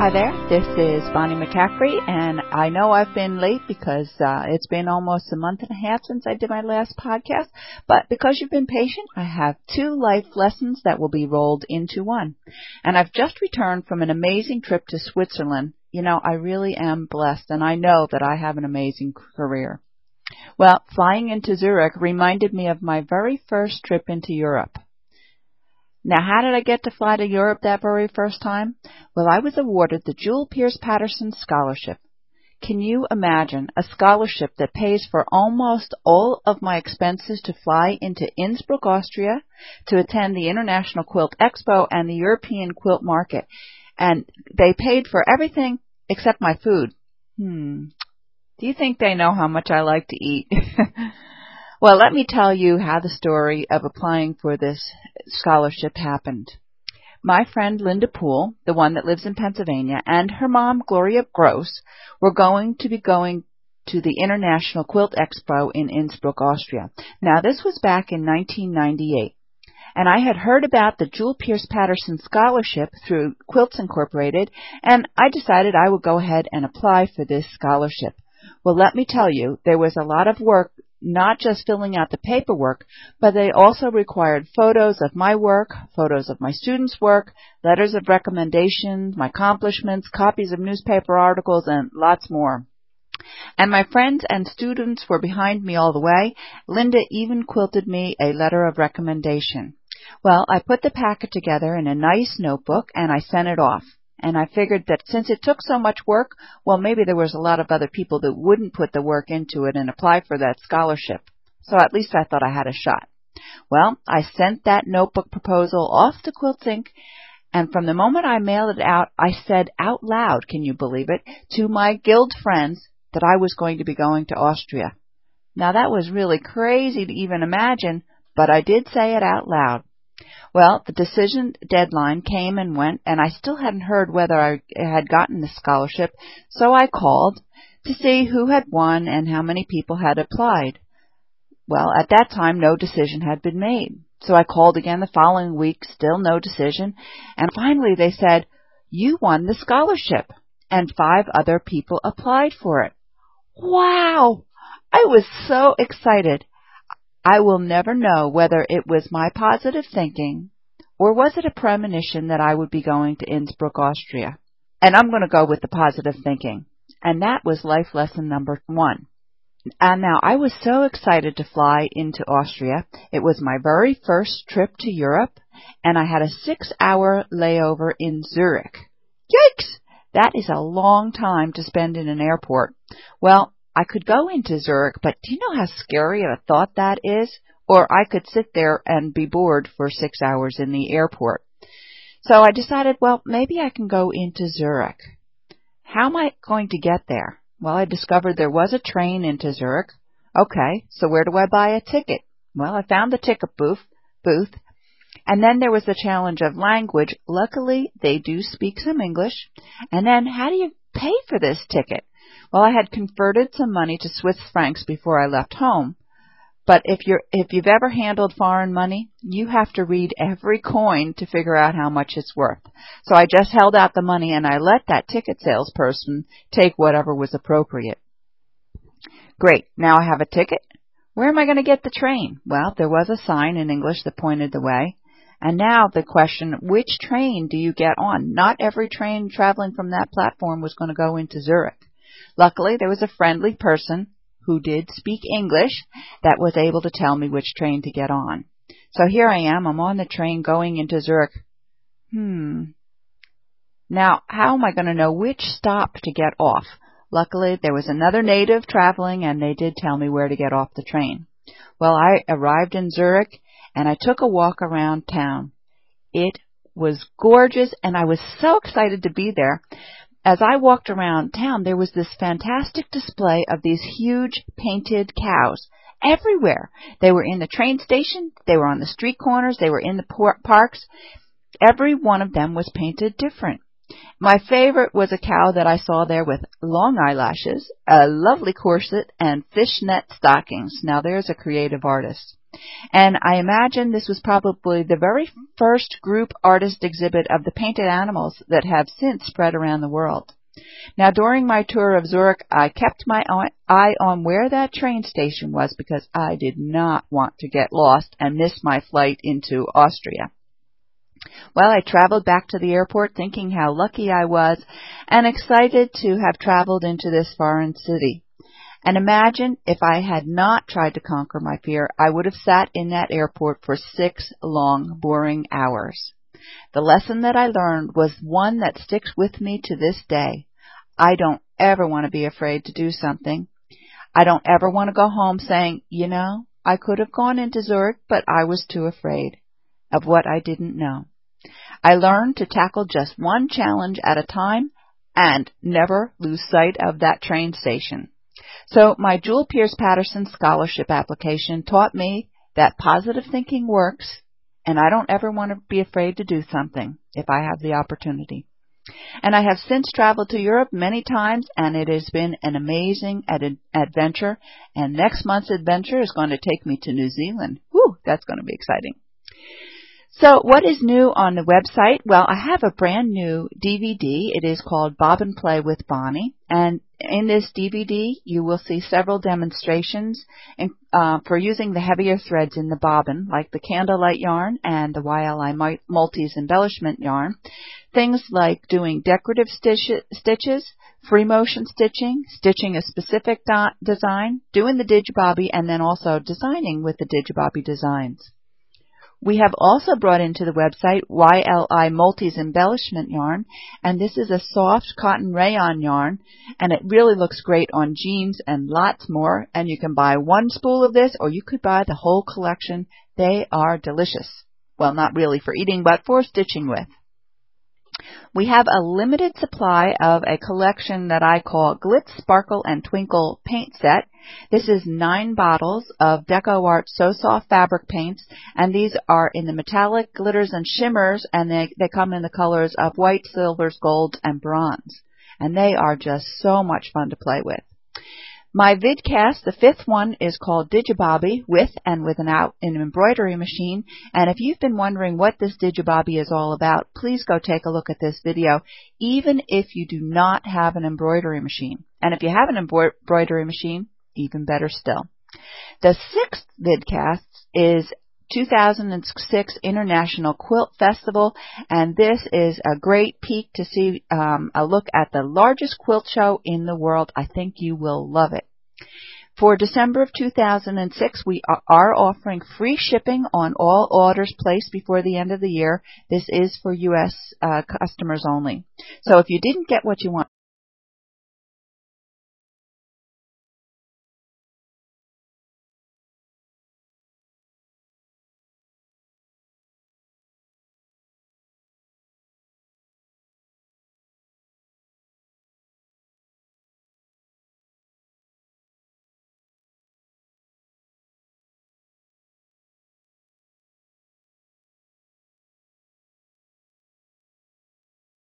Hi there, this is Bonnie McCaffrey, and I know I've been late because uh, it's been almost a month and a half since I did my last podcast, but because you've been patient, I have two life lessons that will be rolled into one. And I've just returned from an amazing trip to Switzerland. You know, I really am blessed, and I know that I have an amazing career. Well, flying into Zurich reminded me of my very first trip into Europe. Now, how did I get to fly to Europe that very first time? Well, I was awarded the Jewel Pearce Patterson Scholarship. Can you imagine a scholarship that pays for almost all of my expenses to fly into Innsbruck, Austria, to attend the International Quilt Expo and the European Quilt Market? And they paid for everything except my food. Hmm. Do you think they know how much I like to eat? Well, let me tell you how the story of applying for this scholarship happened. My friend Linda Poole, the one that lives in Pennsylvania, and her mom, Gloria Gross, were going to be going to the International Quilt Expo in Innsbruck, Austria. Now, this was back in 1998 and I had heard about the Jewel Pearce Patterson Scholarship through Quilts Incorporated, and I decided I would go ahead and apply for this scholarship. Well, let me tell you, there was a lot of work not just filling out the paperwork, but they also required photos of my work, photos of my students' work, letters of recommendation, my accomplishments, copies of newspaper articles, and lots more. And my friends and students were behind me all the way. Linda even quilted me a letter of recommendation. Well, I put the packet together in a nice notebook and I sent it off and I figured that since it took so much work, well, maybe there was a lot of other people that wouldn't put the work into it and apply for that scholarship. So at least I thought I had a shot. Well, I sent that notebook proposal off to Quilting, and from the moment I mailed it out, I said out loud, can you believe it, to my guild friends that I was going to be going to Austria. Now that was really crazy to even imagine, but I did say it out loud. Well, the decision deadline came and went, and I still hadn't heard whether I had gotten the scholarship, so I called to see who had won and how many people had applied. Well, at that time, no decision had been made. So I called again the following week, still no decision, and finally they said, You won the scholarship, and five other people applied for it. Wow! I was so excited. I will never know whether it was my positive thinking or was it a premonition that I would be going to Innsbruck, Austria. And I'm going to go with the positive thinking. And that was life lesson number one. And now I was so excited to fly into Austria. It was my very first trip to Europe and I had a six hour layover in Zurich. Yikes! That is a long time to spend in an airport. Well, I could go into Zurich, but do you know how scary of a thought that is? Or I could sit there and be bored for six hours in the airport. So I decided, well, maybe I can go into Zurich. How am I going to get there? Well, I discovered there was a train into Zurich. Okay, so where do I buy a ticket? Well, I found the ticket booth, booth, and then there was the challenge of language. Luckily, they do speak some English. And then, how do you pay for this ticket? Well, I had converted some money to Swiss francs before I left home. But if you're if you've ever handled foreign money, you have to read every coin to figure out how much it's worth. So I just held out the money and I let that ticket salesperson take whatever was appropriate. Great. Now I have a ticket. Where am I going to get the train? Well, there was a sign in English that pointed the way. And now the question, which train do you get on? Not every train traveling from that platform was going to go into Zurich. Luckily, there was a friendly person who did speak English that was able to tell me which train to get on. So here I am. I'm on the train going into Zurich. Hmm. Now, how am I going to know which stop to get off? Luckily, there was another native traveling and they did tell me where to get off the train. Well, I arrived in Zurich and I took a walk around town. It was gorgeous and I was so excited to be there as I walked around town, there was this fantastic display of these huge painted cows everywhere. They were in the train station, they were on the street corners, they were in the parks. Every one of them was painted different. My favorite was a cow that I saw there with long eyelashes, a lovely corset, and fishnet stockings. Now there's a creative artist. And I imagine this was probably the very first group artist exhibit of the painted animals that have since spread around the world. Now, during my tour of Zurich, I kept my eye on where that train station was because I did not want to get lost and miss my flight into Austria. Well, I traveled back to the airport thinking how lucky I was and excited to have traveled into this foreign city. And imagine if I had not tried to conquer my fear, I would have sat in that airport for six long, boring hours. The lesson that I learned was one that sticks with me to this day. I don't ever want to be afraid to do something. I don't ever want to go home saying, you know, I could have gone into Zurich, but I was too afraid of what I didn't know. I learned to tackle just one challenge at a time and never lose sight of that train station. So my Jewel Pearce Patterson scholarship application taught me that positive thinking works and I don't ever want to be afraid to do something if I have the opportunity. And I have since traveled to Europe many times and it has been an amazing ad- adventure and next month's adventure is going to take me to New Zealand. Whew, that's going to be exciting. So what is new on the website? Well, I have a brand new DVD. It is called Bobbin Play with Bonnie. And in this DVD, you will see several demonstrations in, uh, for using the heavier threads in the bobbin, like the candlelight yarn and the YLI Multis embellishment yarn. Things like doing decorative stitch, stitches, free motion stitching, stitching a specific do- design, doing the digibobby, and then also designing with the digibobby designs. We have also brought into the website YLI Multis embellishment yarn, and this is a soft cotton rayon yarn, and it really looks great on jeans and lots more. And you can buy one spool of this, or you could buy the whole collection. They are delicious. Well, not really for eating, but for stitching with. We have a limited supply of a collection that I call Glitz, Sparkle, and Twinkle paint set. This is nine bottles of DecoArt So Soft fabric paints, and these are in the metallic glitters and shimmers, and they, they come in the colors of white, silvers, gold, and bronze. And they are just so much fun to play with. My vidcast, the fifth one, is called Digibobby with and without an embroidery machine. And if you've been wondering what this Digibobby is all about, please go take a look at this video, even if you do not have an embroidery machine. And if you have an embroidery machine, even better still. The sixth vidcast is 2006 International Quilt Festival, and this is a great peek to see um, a look at the largest quilt show in the world. I think you will love it. For December of 2006, we are offering free shipping on all orders placed before the end of the year. This is for U.S. Uh, customers only. So if you didn't get what you want,